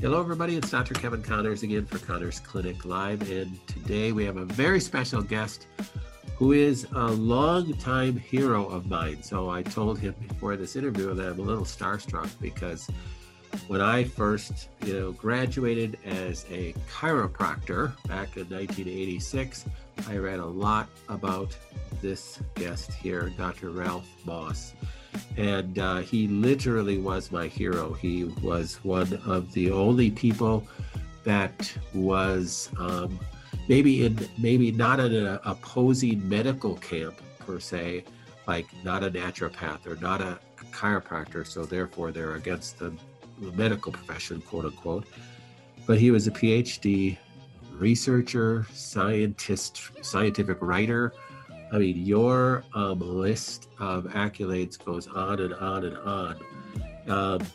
Hello, everybody. It's Dr. Kevin Connors again for Connors Clinic Live. And today we have a very special guest who is a longtime hero of mine. So I told him before this interview that I'm a little starstruck because when I first, you know, graduated as a chiropractor back in 1986, I read a lot about this guest here, Dr. Ralph Moss. and uh, he literally was my hero. He was one of the only people that was um, maybe in maybe not in an opposing medical camp per se, like not a naturopath or not a chiropractor. So therefore, they're against the, the medical profession, quote unquote. But he was a PhD researcher, scientist, scientific writer I mean, your um, list of accolades goes on and on and on. Um,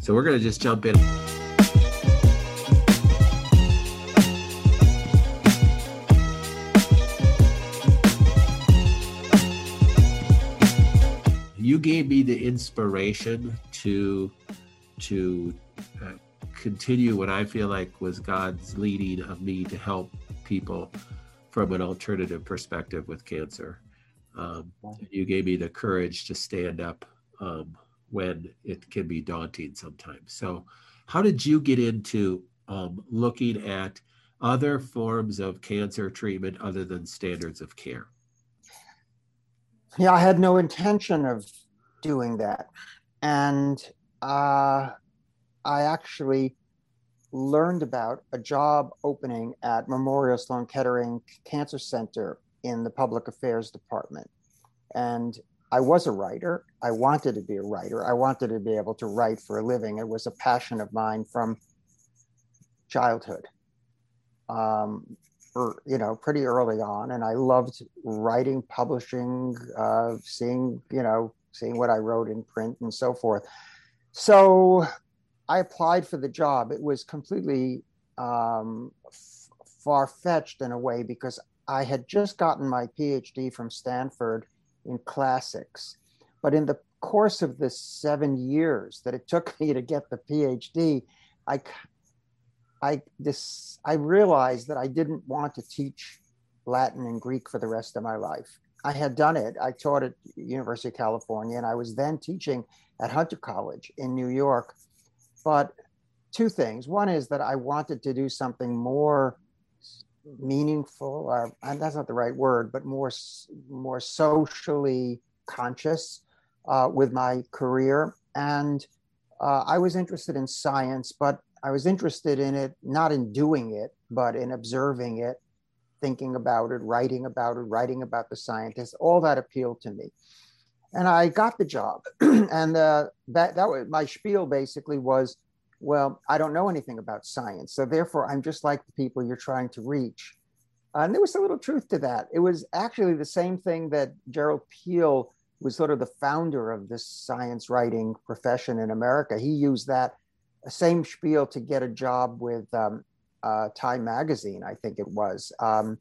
so we're going to just jump in. You gave me the inspiration to to uh, continue what I feel like was God's leading of me to help people from an alternative perspective with cancer. Um, you gave me the courage to stand up um, when it can be daunting sometimes. So, how did you get into um, looking at other forms of cancer treatment other than standards of care? Yeah, I had no intention of doing that. And uh, I actually learned about a job opening at Memorial Sloan Kettering Cancer Center in the Public Affairs Department. And I was a writer. I wanted to be a writer. I wanted to be able to write for a living. It was a passion of mine from childhood. Um, or, you know, pretty early on, and I loved writing, publishing, uh, seeing, you know, seeing what I wrote in print and so forth. So I applied for the job. It was completely um, f- far fetched in a way because I had just gotten my PhD from Stanford in classics. But in the course of the seven years that it took me to get the PhD, I, I, this, I realized that I didn't want to teach Latin and Greek for the rest of my life. I had done it. I taught at University of California, and I was then teaching at Hunter College in New York but two things. One is that I wanted to do something more meaningful, or that's not the right word, but more more socially conscious uh, with my career. And uh, I was interested in science, but I was interested in it not in doing it, but in observing it, thinking about it, writing about it, writing about the scientists. All that appealed to me and I got the job. and uh, that that was my spiel. Basically, was well, I don't know anything about science, so therefore I'm just like the people you're trying to reach. And there was a little truth to that. It was actually the same thing that Gerald Piel was sort of the founder of this science writing profession in America. He used that same spiel to get a job with um, uh, Time Magazine, I think it was. Um,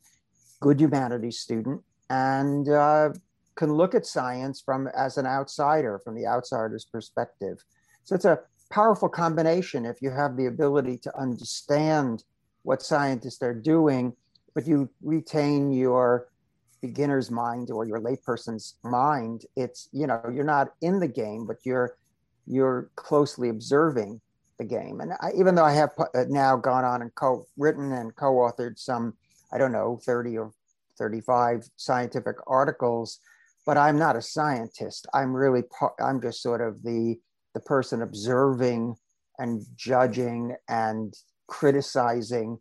good humanities student, and uh, can look at science from as an outsider, from the outsider's perspective. So it's a powerful combination if you have the ability to understand what scientists are doing, but you retain your beginner's mind or your layperson's mind. It's you know you're not in the game, but you're you're closely observing the game. And I, even though I have uh, now gone on and co-written and co-authored some, I don't know, 30 or 35 scientific articles but I'm not a scientist. I'm really I'm just sort of the the person observing and judging and criticizing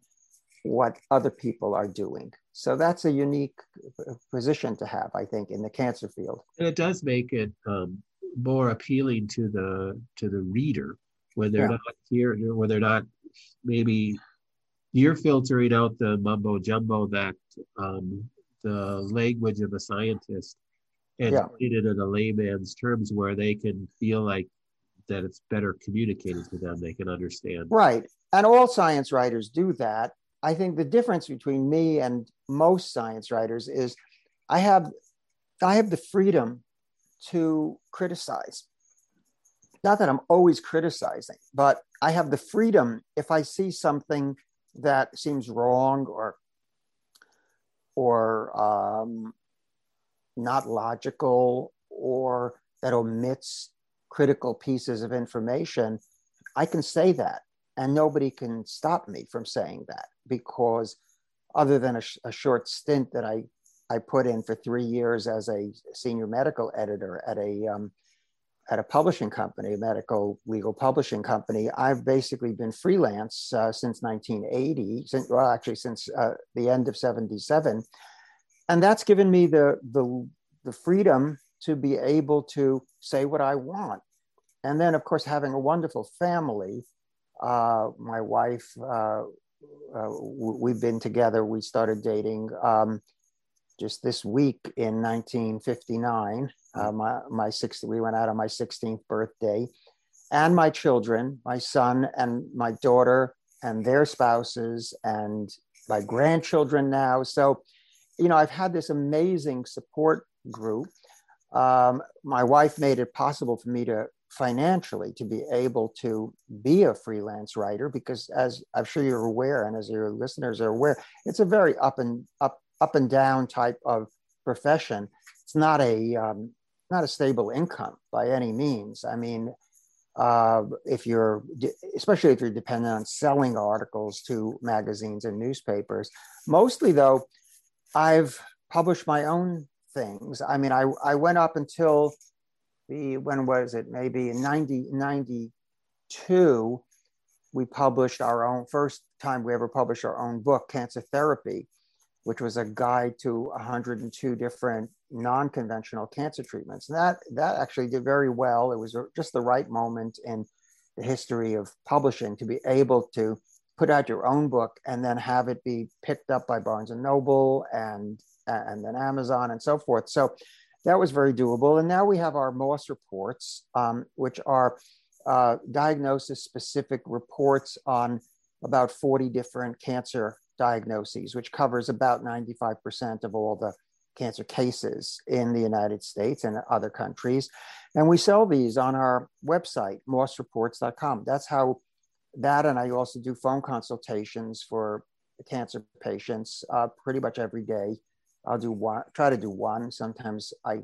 what other people are doing. So that's a unique uh, position to have, I think, in the cancer field. And it does make it um, more appealing to the to the reader when they're yeah. not here, when they're not maybe you're filtering out the mumbo jumbo that um, the language of a scientist and yeah. it in a layman's terms where they can feel like that it's better communicated to them they can understand. Right. And all science writers do that. I think the difference between me and most science writers is i have i have the freedom to criticize. Not that i'm always criticizing but I have the freedom if I see something that seems wrong or or um, not logical or that omits critical pieces of information, I can say that. And nobody can stop me from saying that because, other than a, sh- a short stint that I, I put in for three years as a senior medical editor at a, um, at a publishing company, a medical legal publishing company, I've basically been freelance uh, since 1980, since, well, actually, since uh, the end of 77. And that's given me the, the, the freedom to be able to say what I want. And then, of course, having a wonderful family. Uh, my wife, uh, uh, we've been together, we started dating um, just this week in 1959. Uh, my, my 60, we went out on my 16th birthday. And my children, my son and my daughter, and their spouses, and my grandchildren now. So, you know, I've had this amazing support group. Um, my wife made it possible for me to financially to be able to be a freelance writer because as i'm sure you're aware and as your listeners are aware it's a very up and up up and down type of profession. It's not a um, not a stable income by any means. I mean uh, if you're especially if you're dependent on selling articles to magazines and newspapers. Mostly though i've published my own things. I mean, I, I went up until the, when was it? Maybe in 90, 92, we published our own, first time we ever published our own book, Cancer Therapy, which was a guide to 102 different non-conventional cancer treatments. And that, that actually did very well. It was just the right moment in the history of publishing to be able to put out your own book and then have it be picked up by Barnes and Noble and and then Amazon and so forth. So that was very doable. And now we have our Moss reports, um, which are uh, diagnosis specific reports on about 40 different cancer diagnoses, which covers about 95% of all the cancer cases in the United States and other countries. And we sell these on our website, mossreports.com. That's how that, and I also do phone consultations for cancer patients uh, pretty much every day I'll do one, try to do one. Sometimes I,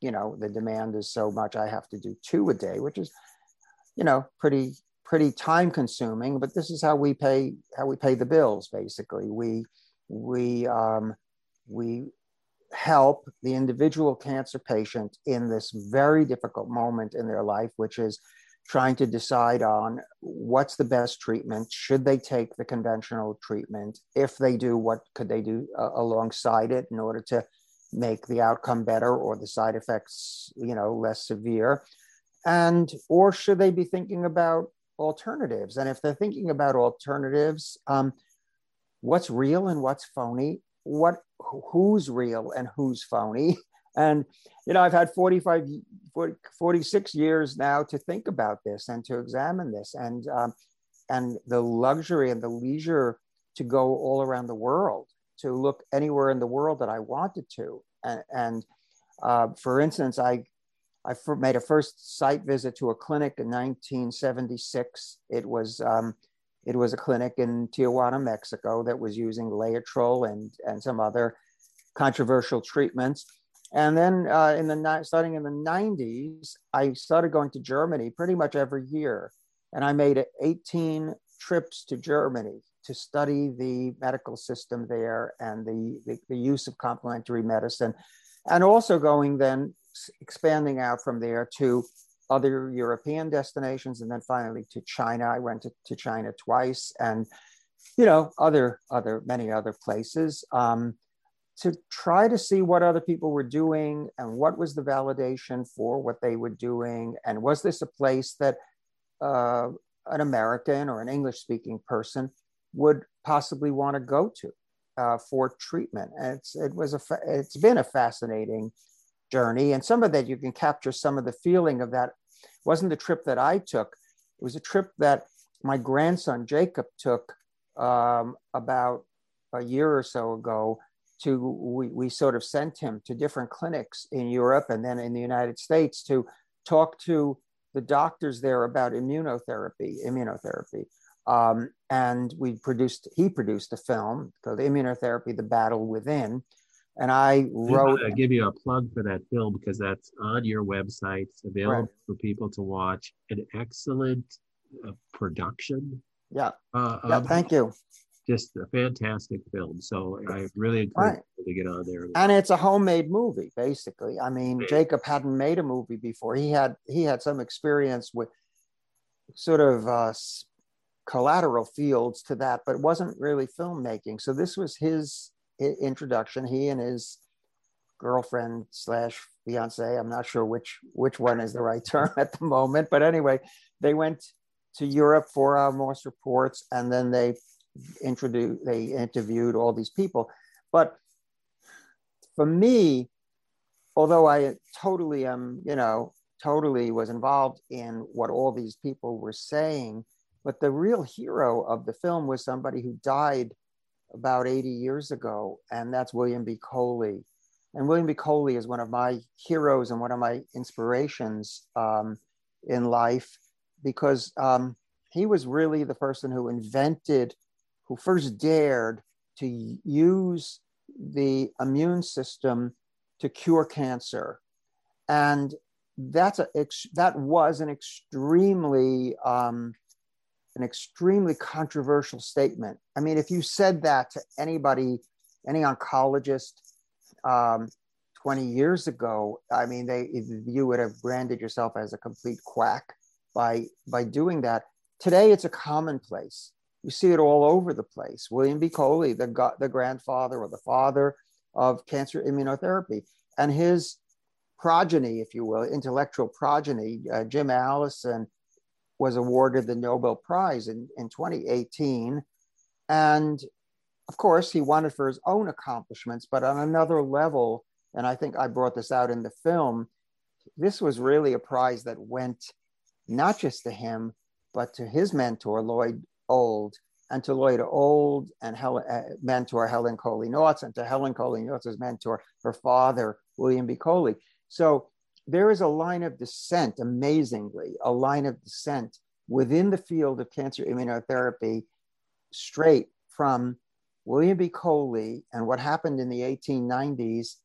you know, the demand is so much I have to do two a day, which is, you know, pretty pretty time consuming. But this is how we pay how we pay the bills. Basically, we we um, we help the individual cancer patient in this very difficult moment in their life, which is trying to decide on what's the best treatment. Should they take the conventional treatment? If they do what could they do uh, alongside it in order to make the outcome better or the side effects you know less severe? And or should they be thinking about alternatives? And if they're thinking about alternatives um, what's real and what's phony? What who's real and who's phony and you know i've had 45 40, 46 years now to think about this and to examine this. And um, and the luxury and the leisure to go all around the world to look anywhere in the world that i wanted to. And, and uh, for instance i i made a first site visit to a clinic in 1976 it was um, it was a clinic in Tijuana, Mexico, that was using Laetrile and, and some other controversial treatments. And then uh, in the starting in the 90s, I started going to Germany pretty much every year. And I made 18 trips to Germany to study the medical system there and the, the, the use of complementary medicine. And also going then expanding out from there to other European destinations and then finally to China. I went to, to China twice and you know other other many other places. Um, to try to see what other people were doing and what was the validation for what they were doing. And was this a place that uh, an American or an English speaking person would possibly want to go to uh, for treatment? And it's, it was a, fa- it's been a fascinating journey. And some of that you can capture some of the feeling of that. It wasn't the trip that I took. It was a trip that my grandson Jacob took um, about a year or so ago to we, we sort of sent him to different clinics in Europe and then in the United States to talk to the doctors there about immunotherapy, immunotherapy. Um, and we produced, he produced a film called Immunotherapy, The Battle Within. And I wrote. I give you a plug for that film because that's on your website. It's available right. for people to watch. An excellent uh, production. Yeah. Uh, yeah. Thank you just a fantastic film. So I really encourage right. people to get on there. And it's a homemade movie, basically. I mean, yeah. Jacob hadn't made a movie before. He had he had some experience with sort of uh, collateral fields to that, but it wasn't really filmmaking. So this was his introduction. He and his girlfriend slash fiance. I'm not sure which which one is the right term at the moment, but anyway, they went to Europe for our Moss reports, and then they introduced, they interviewed all these people. But for me, although I totally am, you know, totally was involved in what all these people were saying, but the real hero of the film was somebody who died about 80 years ago, and that's William B. Coley. And William B. Coley is one of my heroes and one of my inspirations um, in life because um, he was really the person who invented who first dared to use the immune system to cure cancer. And that's a, that was an extremely, um, an extremely controversial statement. I mean, if you said that to anybody, any oncologist, um, 20 years ago, I mean, they you would have branded yourself as a complete quack by by doing that. Today, it's a commonplace. You see it all over the place. William B. Coley, the, the grandfather or the father of cancer immunotherapy, and his progeny, if you will, intellectual progeny, uh, Jim Allison, was awarded the Nobel Prize in, in 2018. And of course, he won it for his own accomplishments, but on another level, and I think I brought this out in the film, this was really a prize that went not just to him, but to his mentor, Lloyd Old, and to Lloyd Old and Helen, uh, mentor Helen Coley Nauts, and to Helen Coley Nauts's mentor, her father, William B. Coley. So there is a line of descent, amazingly, a line of descent within the field of cancer immunotherapy, straight from William B. Coley and what happened in the 1890s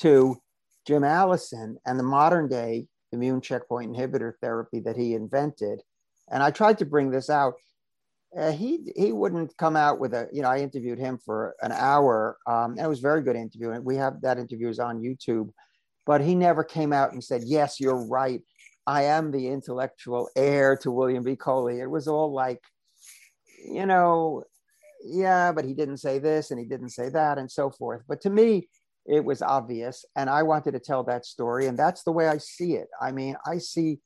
to Jim Allison and the modern day immune checkpoint inhibitor therapy that he invented. And I tried to bring this out uh, he he wouldn't come out with a you know I interviewed him for an hour. Um, it was very good interview, and we have that interview is on YouTube. But he never came out and said, "Yes, you're right. I am the intellectual heir to William B. Coley." It was all like, you know, yeah, but he didn't say this and he didn't say that and so forth. But to me, it was obvious, and I wanted to tell that story, and that's the way I see it. I mean, I see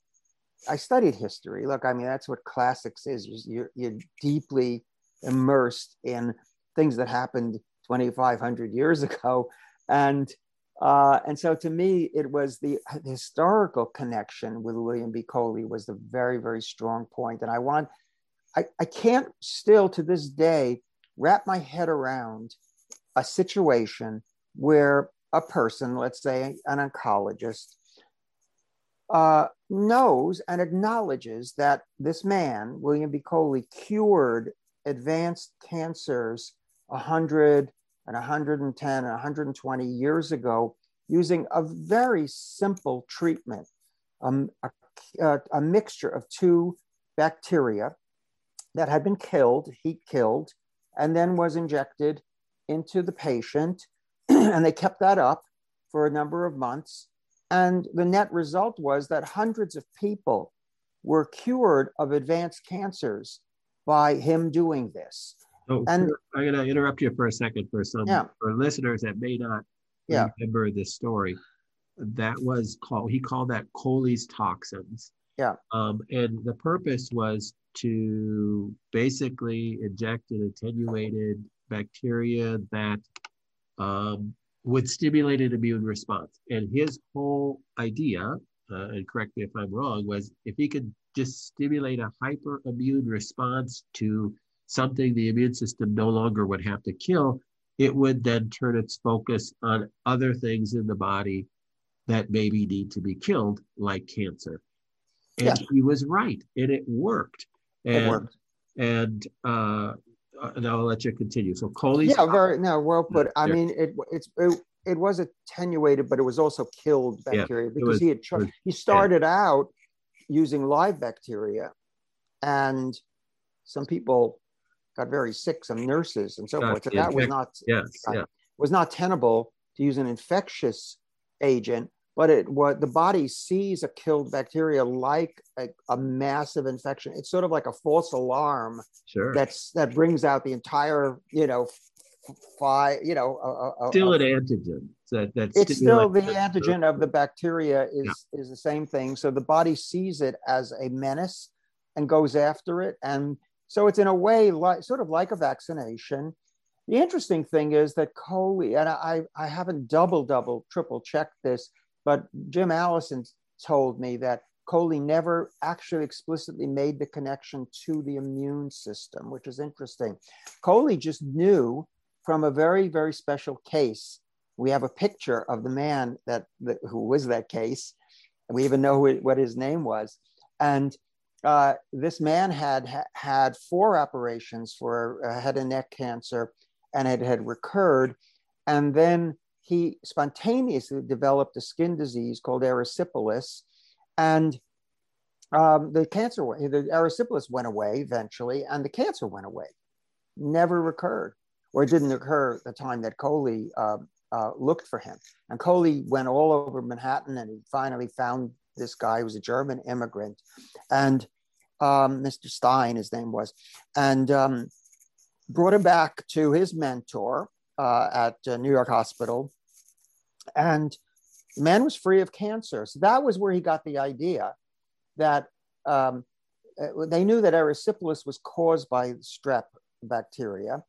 I studied history. Look, I mean, that's what classics is. You're, you're deeply immersed in things that happened 2,500 years ago. And, uh, and so to me, it was the, historical connection with William B. Coley was the very, very strong point. And I want, I, I can't still to this day wrap my head around a situation where a person, let's say an oncologist, uh, knows and acknowledges that this man, William B. Coley, cured advanced cancers 100 and 110 and 120 years ago using a very simple treatment, um, a, a, a mixture of two bacteria that had been killed, heat killed, and then was injected into the patient. and they kept that up for a number of months and the net result was that hundreds of people were cured of advanced cancers by him doing this. Oh, and I'm going to interrupt you for a second for some yeah. for listeners that may not yeah. remember this story. That was called he called that Coley's toxins. Yeah. Um, and the purpose was to basically inject an attenuated bacteria that um, would stimulate an immune response. And his whole idea, uh, and correct me if I'm wrong, was if he could just stimulate a hyper immune response to something the immune system no longer would have to kill, it would then turn its focus on other things in the body that maybe need to be killed, like cancer. And Yeah. he was right, and it worked. And, It worked. And uh, uh, now I'll let you continue. So Coley's Yeah, very no, well put. I Yeah. mean, it it's it, it was attenuated, but it was also killed Yeah, bacteria because was- he had tr- was- he started out using live bacteria, and some people got very sick, some nurses and so forth. So that was not yes, Right. yeah, was not tenable to use an infectious agent, but it what the body sees a killed bacteria like a, a massive infection. It's sort of like a false alarm sure. that's that brings out the entire you know five you know a, a- still an antigen. That that's it's still the antigen of the bacteria is Yeah. is the same thing so the body sees it as a menace and goes after it and so it's in a way like sort of like a vaccination the interesting thing is that coley and i i haven't double double triple checked this but jim allison told me that coley never actually explicitly made the connection to the immune system which is interesting. Coley just knew from a very very special case. We have a picture of the man that, that who was that case. And we even know who, what his name was. And uh, this man had ha- had four operations for uh, head and neck cancer and it had recurred. And then he spontaneously developed a skin disease called erysipelas and um, the cancer the erysipelas went away eventually and the cancer went away never recurred or it didn't occur the time that coley uh, uh, looked for him. And Coley went all over Manhattan and he finally found this guy who was a German immigrant. And um, Mr. Stein, his name was, and um, brought him back to his mentor uh, at uh, New York Hospital. And man was free of cancer. So that was where he got the idea that um, uh, they knew that erysipelas was caused by strep bacteria.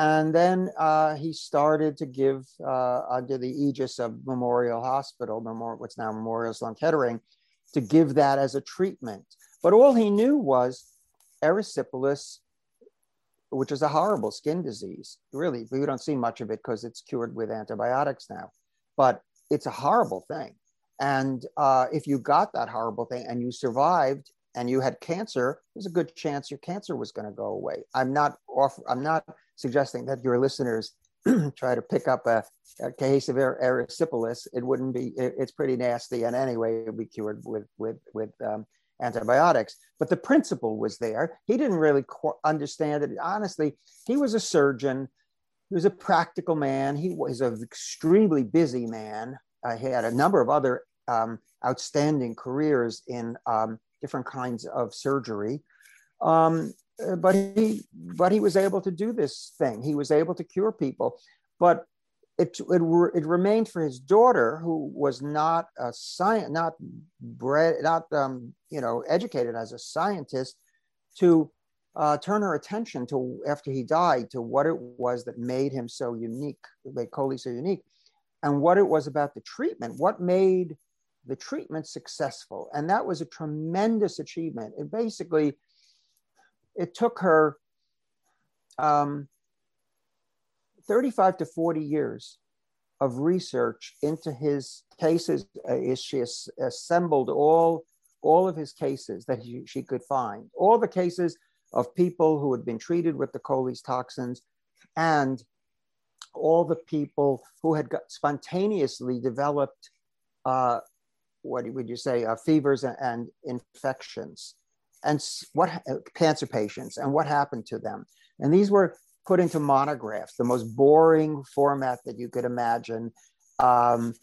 And then uh, he started to give, uh, under the aegis of Memorial Hospital, Memorial, what's now Memorial Sloan Kettering, to give that as a treatment. But all he knew was erysipelas, which is a horrible skin disease. Really, we don't see much of it because it's cured with antibiotics now. But it's a horrible thing. And uh, if you got that horrible thing and you survived and you had cancer, there's a good chance your cancer was going to go away. I'm not off. I'm not suggesting that your listeners try to pick up a, a case of er- erysipelas. It wouldn't be. It, it's pretty nasty, and anyway, it'd be cured with with with um, antibiotics. But the principle was there. He didn't really qu- understand it. Honestly, he was a surgeon. He was a practical man. He was an extremely busy man. Uh, he had a number of other um, outstanding careers in um, different kinds of surgery. Um, uh, but he but he was able to do this thing. He was able to cure people, but it it, it remained for his daughter, who was not a science, not bred, not um, you know educated as a scientist, to uh, turn her attention to after he died to what it was that made him so unique, made Coley so unique, and what it was about the treatment. What made the treatment successful, and that was a tremendous achievement. It basically it took her um, 35 to 40 years of research into his cases. Uh, she assembled all, all of his cases that he, she could find, all the cases of people who had been treated with the Coley's toxins and all the people who had got spontaneously developed, uh, what would you say, uh, fevers and, and infections and what ha- cancer patients and what happened to them. And these were put into monographs, the most boring format that you could imagine. Um,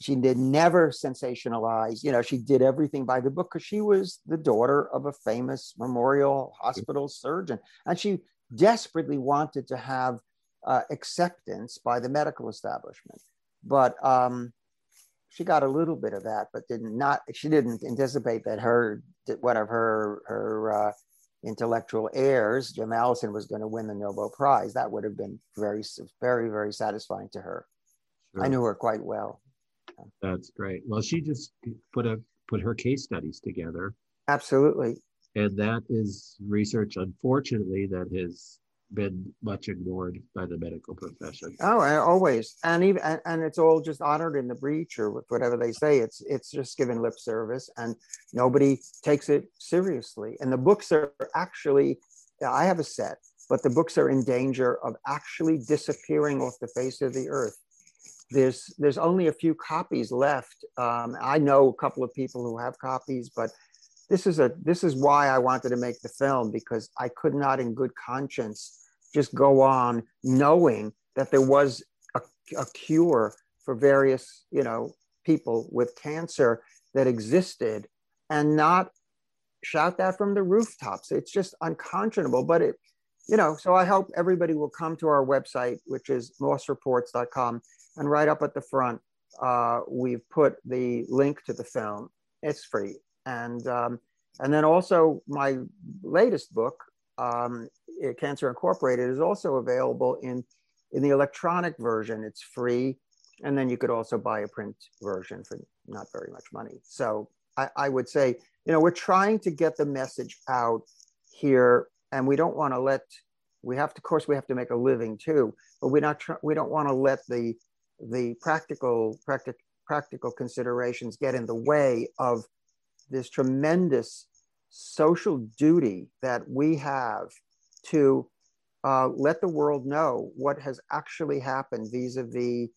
she did never sensationalize, you know, she did everything by the book because she was the daughter of a famous Memorial Hospital surgeon. And she desperately wanted to have uh, acceptance by the medical establishment. But um, she got a little bit of that, but did not. She didn't anticipate that her that one of her her uh, intellectual heirs, Jim Allison, was going to win the Nobel Prize. That would have been very very very satisfying to her. I knew her quite well. That's great. Well, she just put a put her case studies together, Absolutely. and that is research, unfortunately, that has been much ignored by the medical profession. Oh, always, and even and, and, it's all just honored in the breach or whatever they say. It's it's just given lip service, and nobody takes it seriously. And the books are actually, I have a set, but the books are in danger of actually disappearing off the face of the earth. There's there's only a few copies left. Um, I know a couple of people who have copies, but this is a this is why I wanted to make the film because I could not, in good conscience, just go on knowing that there was a, a cure for various you know people with cancer that existed and not shout that from the rooftops. It's just unconscionable. But it, you know, so I hope everybody will come to our website, which is mossreports.com, and right up at the front, uh, we've put the link to the film. It's free and um, and then also my latest book, um, Cancer Incorporated, is also available in in the electronic version. It's free, and then you could also buy a print version for not very much money. So I, I would say, you know, we're trying to get the message out here, and we don't want to let. We have to, of course, we have to make a living too, but we're not. Tr- we don't want to let the the practical practical practical considerations get in the way of this tremendous social duty that we have to uh, let the world know what has actually happened vis-a-vis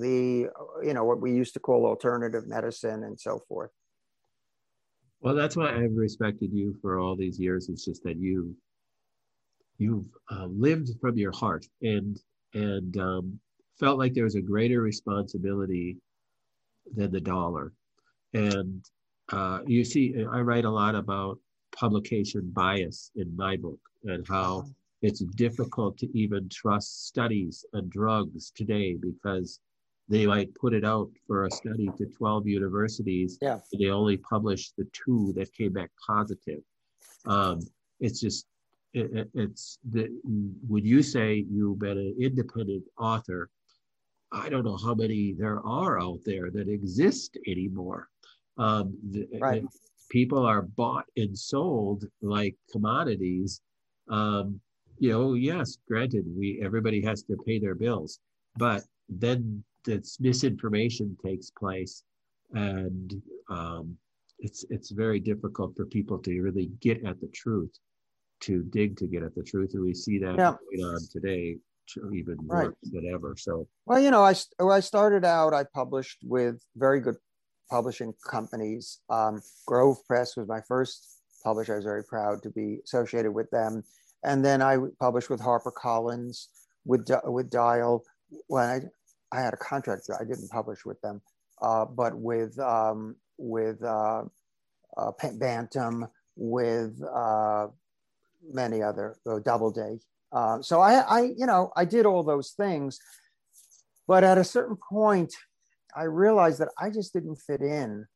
the you know what we used to call alternative medicine and so forth. Well that's why i've respected you for all these years. It's just that you you've uh, lived from your heart and and um, felt like there was a greater responsibility than the dollar and uh, you see, I write a lot about publication bias in my book and how it's difficult to even trust studies on drugs today because they might put it out for a study to 12 universities. Yeah. they only publish the two that came back positive. Um, it's just, it, it's the, would you say you've been an independent author? I don't know how many there are out there that exist anymore. Um, right. people are bought and sold like commodities. Um, you know, yes, granted, we everybody has to pay their bills, but then this misinformation takes place, and um, it's it's very difficult for people to really get at the truth, to dig to get at the truth, and we see that yeah. going on today even right. worse than ever. So, well, you know, I I started out, I published with very good publishing companies. Um, Grove Press was my first publisher. I was very proud to be associated with them. And then I published with HarperCollins, with with Dial. When I I had a contract, I didn't publish with them, uh, but with um, with uh, uh, Bantam, with uh, many other uh, Doubleday. Uh, so I, I, you know, I did all those things, but at a certain point, I realized that I just didn't fit in.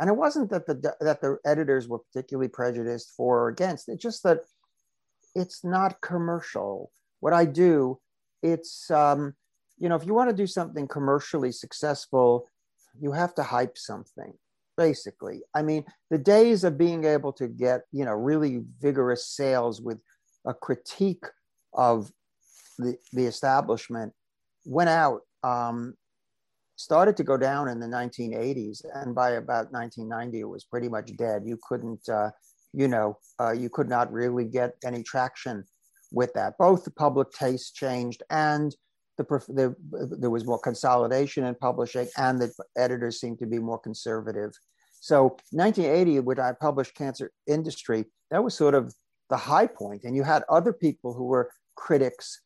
And it wasn't that the that the editors were particularly prejudiced for or against. It's just that it's not commercial. What I do, it's um, you know, if you want to do something commercially successful, you have to hype something. Basically, I mean, the days of being able to get you know really vigorous sales with a critique of the the establishment went out um, started to go down in the 1980s, and by about 1990, it was pretty much dead. You couldn't, uh, you know, uh, you could not really get any traction with that. Both the public taste changed, and the, the there was more consolidation in publishing, and the editors seemed to be more conservative. So 1980, when I published Cancer Industry, that was sort of the high point, and you had other people who were critics,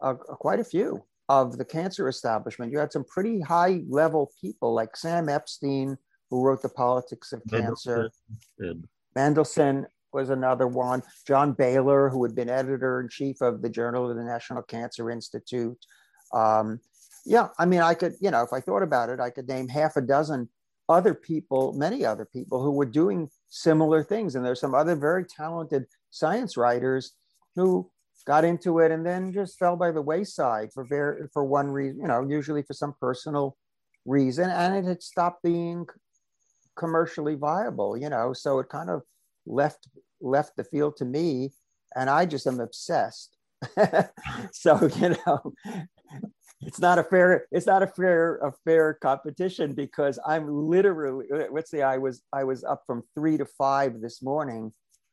uh, quite a few, of the cancer establishment, you had some pretty high level people like Sam Epstein, who wrote The Politics of Cancer. Mendelsohn was another one. John Bailar, who had been editor in chief of the Journal of the National Cancer Institute. Um, yeah, I mean, I could, you know, if I thought about it, I could name half a dozen other people, many other people who were doing similar things. And there's some other very talented science writers who got into it and then just fell by the wayside for very for one reason you know usually for some personal reason and it had stopped being commercially viable you know? So it kind of left left the field to me and i just am obsessed. So you know, it's not a fair it's not a fair a fair competition because I'm literally let's say I was I was up from three to five this morning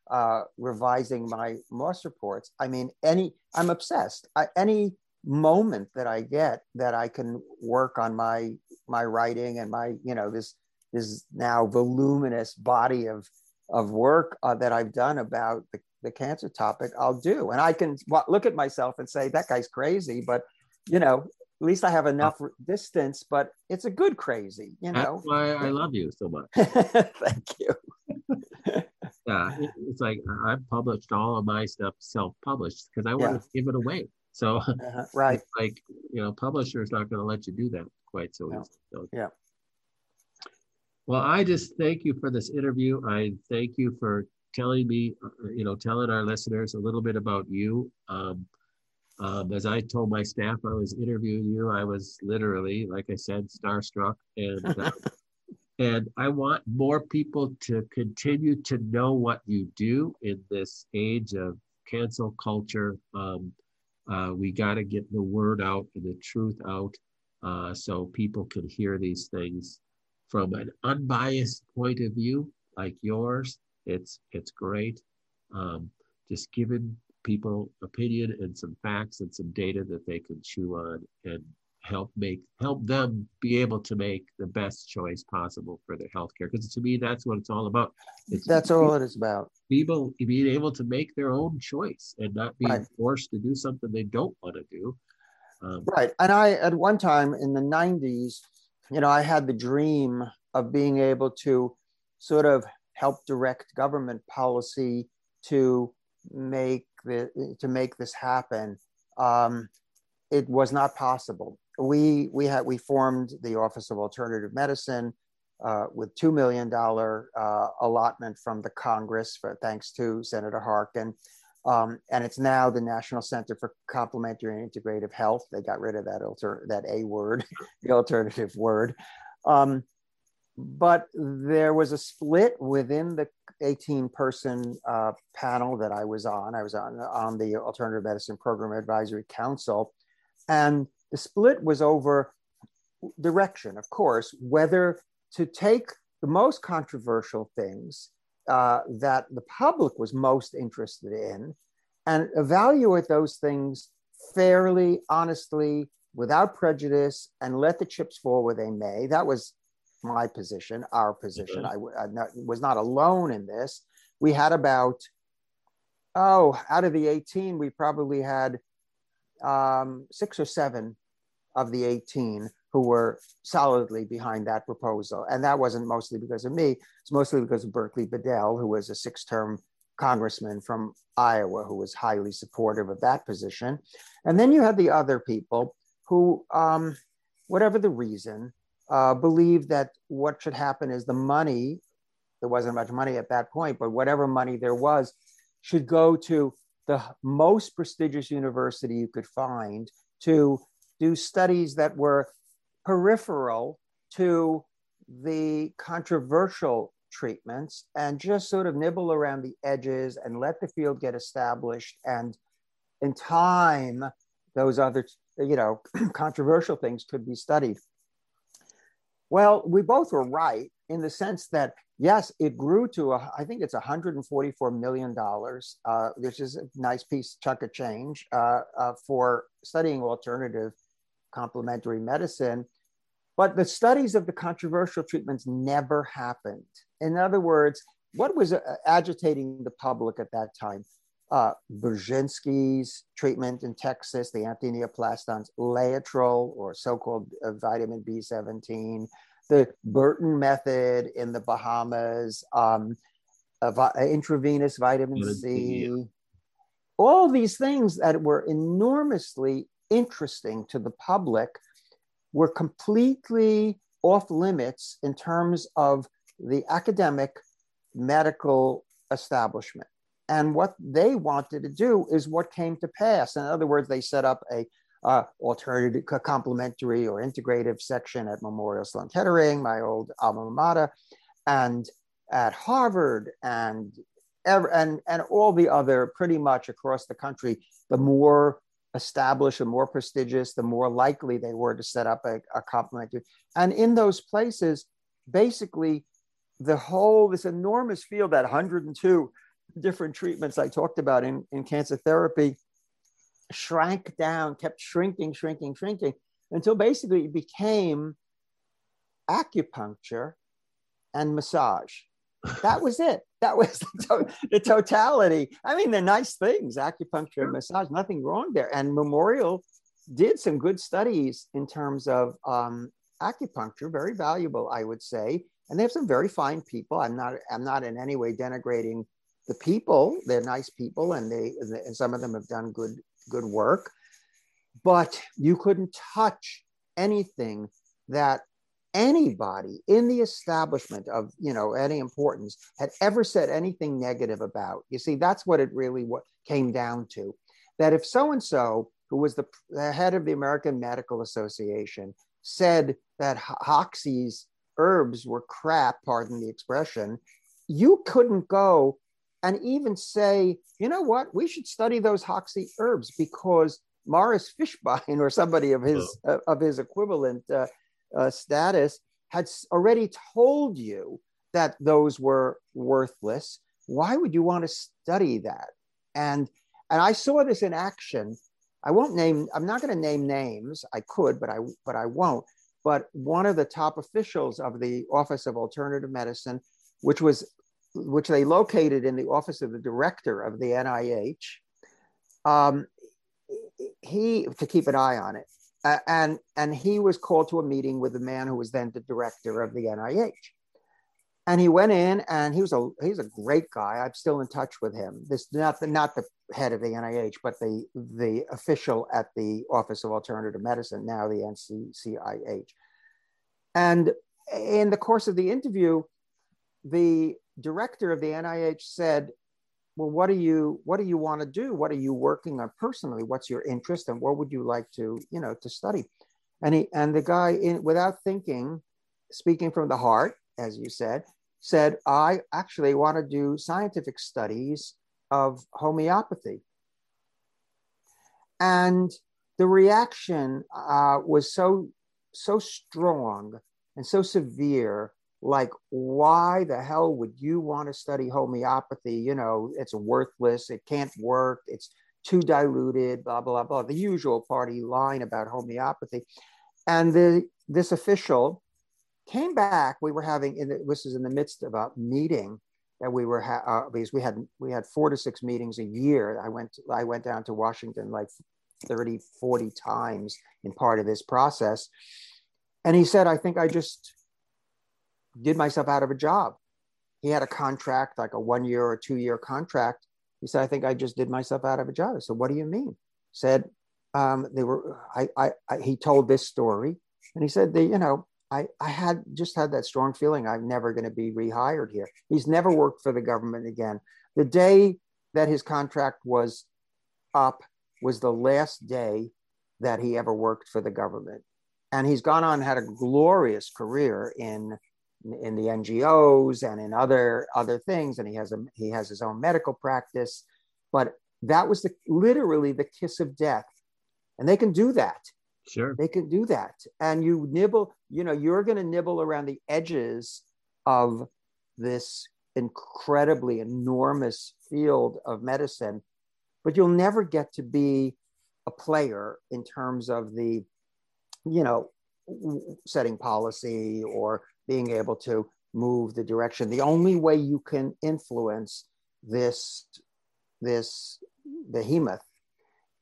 uh, revising my Moss reports. I mean, any I'm obsessed. I, any moment that I get that I can work on my my writing and my you know this this now voluminous body of of work uh, that I've done about the, the cancer topic, I'll do. And I can look at myself and say, that guy's crazy, but you know, at least I have enough distance, but it's a good crazy, you know. That's why I love you so much. Thank you. yeah, it's like I've published all of my stuff self-published because I want yeah. to give it away. So, uh-huh. right, like you know, publisher is not going to let you do that quite so no. easily. So, yeah. Well, I just thank you for this interview. I thank you for telling me, uh, you know, telling our listeners a little bit about you. Um, um, as I told my staff, I was interviewing you. I was literally, like I said, starstruck, and uh, and I want more people to continue to know what you do in this age of cancel culture. Um, uh, we got to get the word out and the truth out, uh, so people can hear these things from an unbiased point of view, like yours. It's it's great. Um, just giving people opinion and some facts and some data that they can chew on and help make help them be able to make the best choice possible for their healthcare because to me that's what it's all about it's that's all it is about people being able to make their own choice and not being right. forced to do something they don't want to do um, right and i at one time in the 90s you know i had the dream of being able to sort of help direct government policy to make the, to make this happen. Um, it was not possible. We we had we formed the Office of Alternative Medicine uh, with two million dollar uh, allotment from the Congress, for, thanks to Senator Harkin, um, and it's now the National Center for Complementary and Integrative Health. They got rid of that alter that a word, the alternative word. Um, but there was a split within the 18 person uh, panel that I was on. I was on, on the Alternative Medicine Program Advisory Council. And the split was over direction, of course, whether to take the most controversial things uh, that the public was most interested in and evaluate those things fairly, honestly, without prejudice, and let the chips fall where they may. That was my position, our position. Mm-hmm. I, I not, was not alone in this. We had about, oh, out of the 18, we probably had um, six or seven of the 18 who were solidly behind that proposal. And that wasn't mostly because of me, it's mostly because of Berkeley Bedell, who was a six term congressman from Iowa who was highly supportive of that position. And then you had the other people who, um, whatever the reason, uh, believed that what should happen is the money, there wasn't much money at that point, but whatever money there was should go to the most prestigious university you could find to do studies that were peripheral to the controversial treatments and just sort of nibble around the edges and let the field get established. And in time those other you know controversial things could be studied. Well, we both were right in the sense that yes, it grew to a, I think it's 144 million dollars, uh, which is a nice piece chunk of change uh, uh, for studying alternative complementary medicine. But the studies of the controversial treatments never happened. In other words, what was uh, agitating the public at that time? Uh, Burzynski's treatment in Texas, the antineoplastons, Laetrile or so-called uh, vitamin B17, the Burton method in the Bahamas, um, intravenous vitamin C, all these things that were enormously interesting to the public were completely off limits in terms of the academic medical establishment. And what they wanted to do is what came to pass. In other words, they set up a uh, alternative, complementary or integrative section at Memorial Sloan Kettering, my old alma mater, and at Harvard and and and all the other pretty much across the country, the more established and more prestigious, the more likely they were to set up a, a complementary. And in those places, basically, the whole this enormous field, that 102 different treatments I talked about in, in cancer therapy, shrank down, kept shrinking, shrinking, shrinking, until basically it became acupuncture and massage. That was it. That was the, to- the totality. I mean, they're nice things, acupuncture and massage, nothing wrong there. And Memorial did some good studies in terms of um, acupuncture, very valuable, I would say. And they have some very fine people. I'm not, I'm not in any way denigrating the people. They're nice people, and they, and some of them have done good, good work. But you couldn't touch anything that anybody in the establishment of you know any importance had ever said anything negative about you see that's what it really what came down to that if so and so who was the, the, head of the american medical association said that Hoxsey's herbs were crap pardon the expression you couldn't go and even say you know what we should study those hoxie herbs because Morris Fishbein or somebody of his oh. uh, of his equivalent uh, uh, status had already told you that those were worthless. Why would you want to study that? And and i saw this in action. I won't name i'm not going to name names. I could but i but i won't. But one of the top officials of the office of alternative medicine which was which they located in the office of the director of the nih um, he to keep an eye on it uh, and and he was called to a meeting with the man who was then the director of the NIH. And he went in, and he was a he's a great guy. I'm still in touch with him. This not the not the head of the NIH, but the the official at the Office of Alternative Medicine, now the NCCIH. And in the course of the interview, the director of the NIH said, well what do you what do you want to do? What are you working on personally? What's your interest and what would you like to you know to study? And he and the guy in without thinking speaking from the heart as you said said i actually want to do scientific studies of homeopathy. And the reaction uh, was so so strong and so severe like why the hell would you want to study homeopathy? You know it's worthless it can't work it's too diluted blah blah blah the usual party line about homeopathy. And the this official came back we were having in the, this is in the midst of a meeting that we were ha- uh, because we had we had four to six meetings a year. I went i went down to washington like 30 40 times in part of this process. And he said i think i just did myself out of a job. He had a contract, like a one year or two year contract. He said, I think I just did myself out of a job. I said, What do you mean? Said, um, they were, I, I, I, he told this story and he said, they, you know, I, I had just had that strong feeling I'm never going to be rehired here. He's never worked for the government again. The day that his contract was up was the last day that he ever worked for the government. And he's gone on, had a glorious career in in the NGOs and in other other things, and he has a he has his own medical practice. But that was the literally the kiss of death, and they can do that. Sure, they can do that, and you nibble. You know, you're going to nibble around the edges of this incredibly enormous field of medicine, but you'll never get to be a player in terms of the, you know, setting policy or being able to move the direction. The only way you can influence this, this behemoth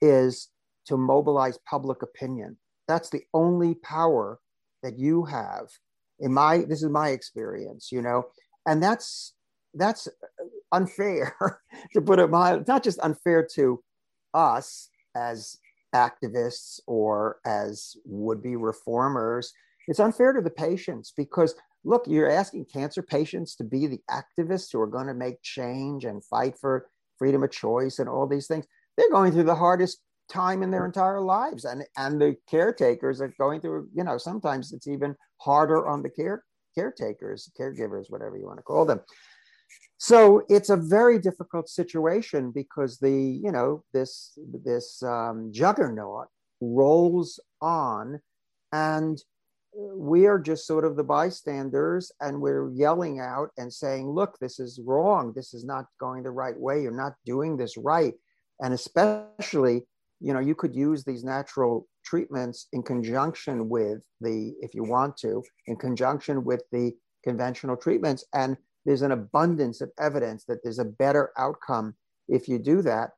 is to mobilize public opinion. That's the only power that you have. In my, this is my experience, you know, and that's that's unfair to put it mildly. Not just unfair to us as activists or as would-be reformers it's unfair to the patients because look, you're asking cancer patients to be the activists who are going to make change and fight for freedom of choice and all these things. They're going through the hardest time in their entire lives and and the caretakers are going through you know sometimes it's even harder on the care caretakers caregivers whatever you want to call them so it's a very difficult situation because the you know this this um, juggernaut rolls on and we are just sort of the bystanders and we're yelling out and saying look this is wrong. This is not going the right way. You're not doing this right. And especially you know you could use these natural treatments in conjunction with the if you want to in conjunction with the conventional treatments. And there's an abundance of evidence that there's a better outcome if you do that.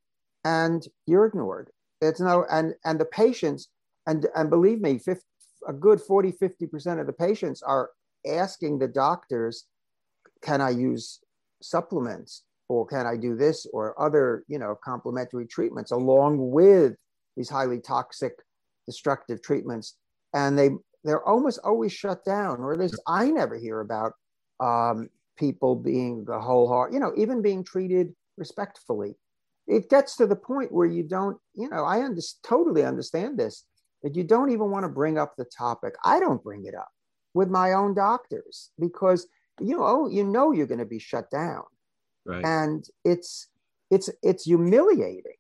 And you're ignored. It's no and and the patients and and believe me 50, a good 40 50% of the patients are asking the doctors can i use supplements? Or can i do this or other you know complementary treatments along with these highly toxic destructive treatments? And they they're almost always shut down or at least i never hear about um, people being the whole heart you know even being treated respectfully. It gets to the point where you don't you know i under, totally understand this that you don't even want to bring up the topic. I don't bring it up with my own doctors because you know oh, you know you're going to be shut down. Right. and it's it's it's humiliating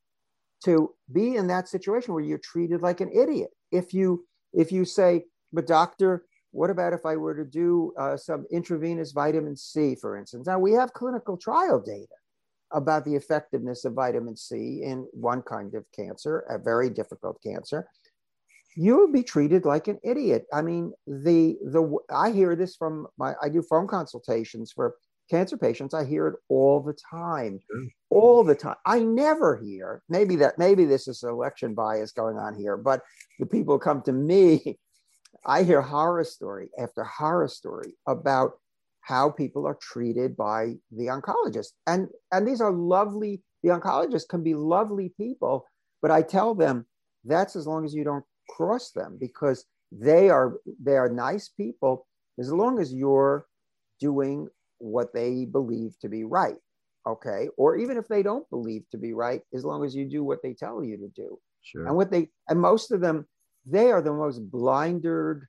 to be in that situation where you're treated like an idiot. If you if you say but doctor what about if i were to do uh, some intravenous vitamin c for instance? Now we have clinical trial data about the effectiveness of vitamin c in one kind of cancer a very difficult cancer you would be treated like an idiot. I mean the the i hear this from my i do phone consultations for cancer patients. I hear it all the time all the time. I never hear maybe that maybe this is selection bias going on here but the people come to me i hear horror story after horror story about how people are treated by the oncologist. And and these are lovely the oncologists can be lovely people but i tell them that's as long as you don't cross them because they are they are nice people as long as you're doing what they believe to be right okay? Or even if they don't believe to be right as long as you do what they tell you to do. Sure. and what they and most of them they are the most blinded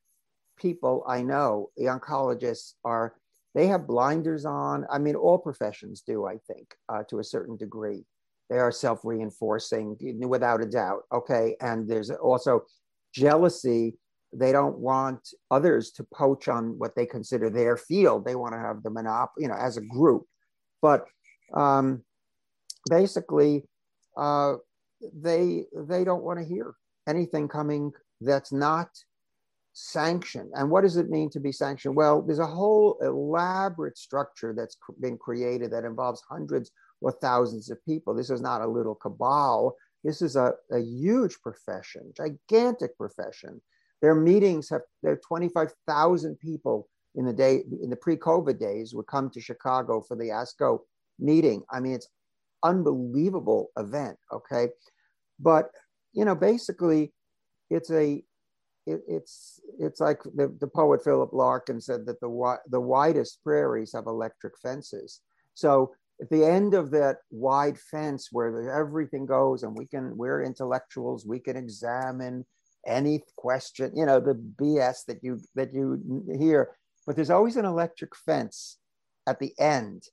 people i know. The oncologists are they have blinders on. I mean all professions do i think uh, to a certain degree. They are self-reinforcing without a doubt okay? And there's also jealousy they don't want others to poach on what they consider their field. They want to have the monopoly, you know, as a group. But um, basically, uh, they they don't want to hear anything coming that's not sanctioned. And what does it mean to be sanctioned? Well, there's a whole elaborate structure that's been created that involves hundreds or thousands of people. This is not a little cabal. This is a, a huge profession, gigantic profession their meetings have there are 25,000 people in the day in the pre-COVID days would come to Chicago for the ASCO meeting. I mean, it's unbelievable event. Okay, but you know, basically, it's a it, it's it's like the, the poet Philip Larkin said that the the widest prairies have electric fences. So at the end of that wide fence where everything goes and we can we're intellectuals we can examine any question, you know, the BS that you that you hear. But there's always an electric fence at the end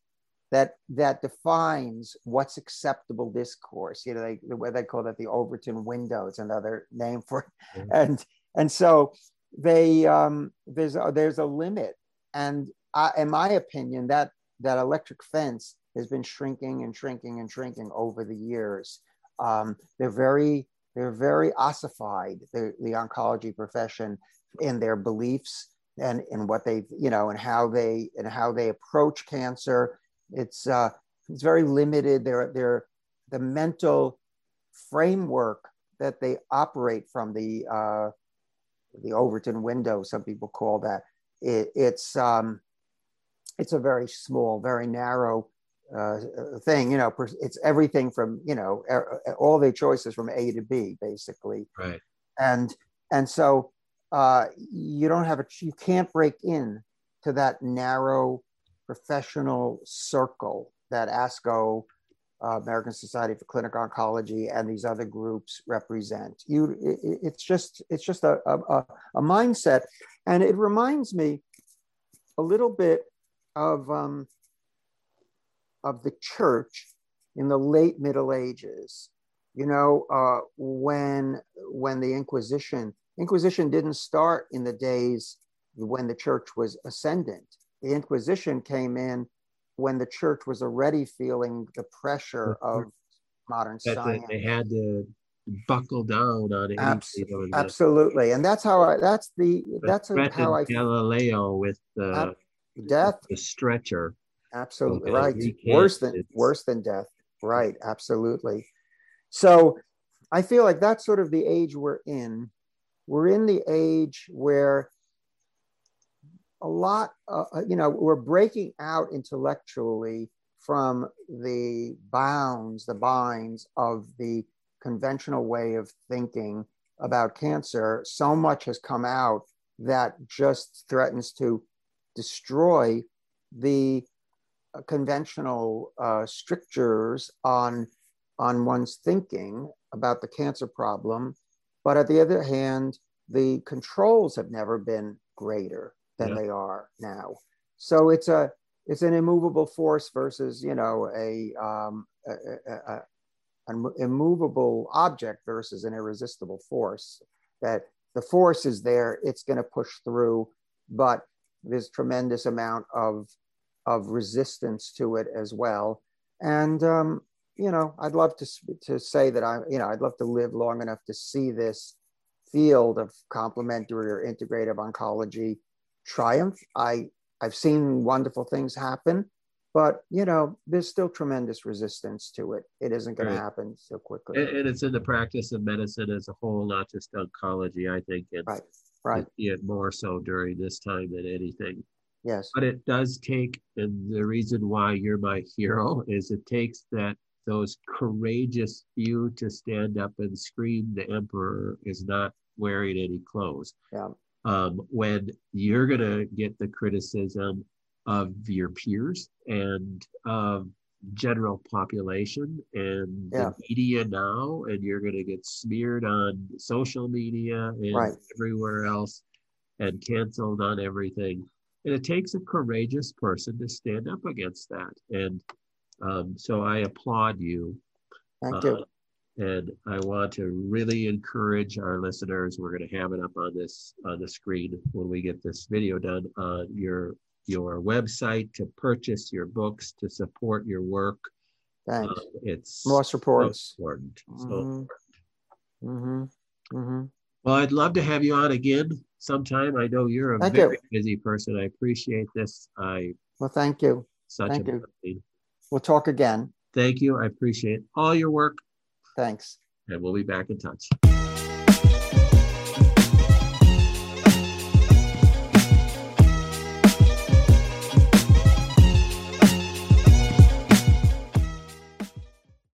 that that defines what's acceptable discourse. You know, they, the way they call that the Overton window. It's another name for it. Mm-hmm. And and so they um, there's a, there's a limit. And I, in my opinion, that that electric fence has been shrinking and shrinking and shrinking over the years. Um, they're very they're very ossified, the, the oncology profession, in their beliefs and in what they, you know, and how they and how they approach cancer. It's uh, it's very limited. They're they're the mental framework that they operate from the uh, the Overton window. Some people call that. It, it's um, it's a very small, very narrow uh, thing. You know, it's everything from you know all the choices from A to B, basically. Right. And and so uh, you don't have a you can't break in to that narrow professional circle that ASCO, uh, American Society for Clinical Oncology, and these other groups represent. You, it, it's just it's just a, a, a mindset, and it reminds me a little bit of um, of the church in the late Middle Ages. You know, uh, when when the Inquisition Inquisition didn't start in the days when the church was ascendant. The Inquisition came in when the church was already feeling the pressure of modern that science. They had to buckle down on it. Abs- absolutely, and that's how I. That's the. That's how I. Galileo with the death, the stretcher. Absolutely right. Worse than it's... worse than death. Right. Absolutely. So, I feel like that's sort of the age we're in. We're in the age where a lot, uh, uh you know, we're breaking out intellectually from the bounds, the binds of the conventional way of thinking about cancer, so much has come out that just threatens to destroy the conventional uh, strictures on on one's thinking about the cancer problem. But at the other hand, the controls have never been greater than yeah. they are now. So it's a it's an immovable force versus you know a, um, a, a, an immovable object versus an irresistible force. That the force is there, it's going to push through, but there's tremendous amount of of resistance to it as well. And um, you know, I'd love to to say that I, you know, I'd love to live long enough to see this field of complementary or integrative oncology triumph. I I've seen wonderful things happen, but you know there's still tremendous resistance to it it isn't going right. to happen so quickly and, and, it's in the practice of medicine as a whole not just oncology i think it's, right right it more so during this time than anything yes but it does take and the reason why you're my hero is it takes that those courageous few to stand up and scream the emperor is not wearing any clothes yeah um, when you're going to get the criticism of your peers and of general population and yeah. the media now and you're going to get smeared on social media and right. everywhere else and canceled on everything and it takes a courageous person to stand up against that and um, so i applaud you thank uh, you and i want to really encourage our listeners we're going to have it up on this on the screen when we get this video done on uh, your your website to purchase your books to support your work. Thanks. Uh, it's more supports. So important. Mm-hmm. So important. Mm-hmm. Mm-hmm. Well, I'd love to have you on again sometime. I know you're a thank very you. busy person. I appreciate this. I well, thank you. Such thank a you. Blessing. We'll talk again. Thank you. I appreciate all your work. Thanks. And we'll be back in touch.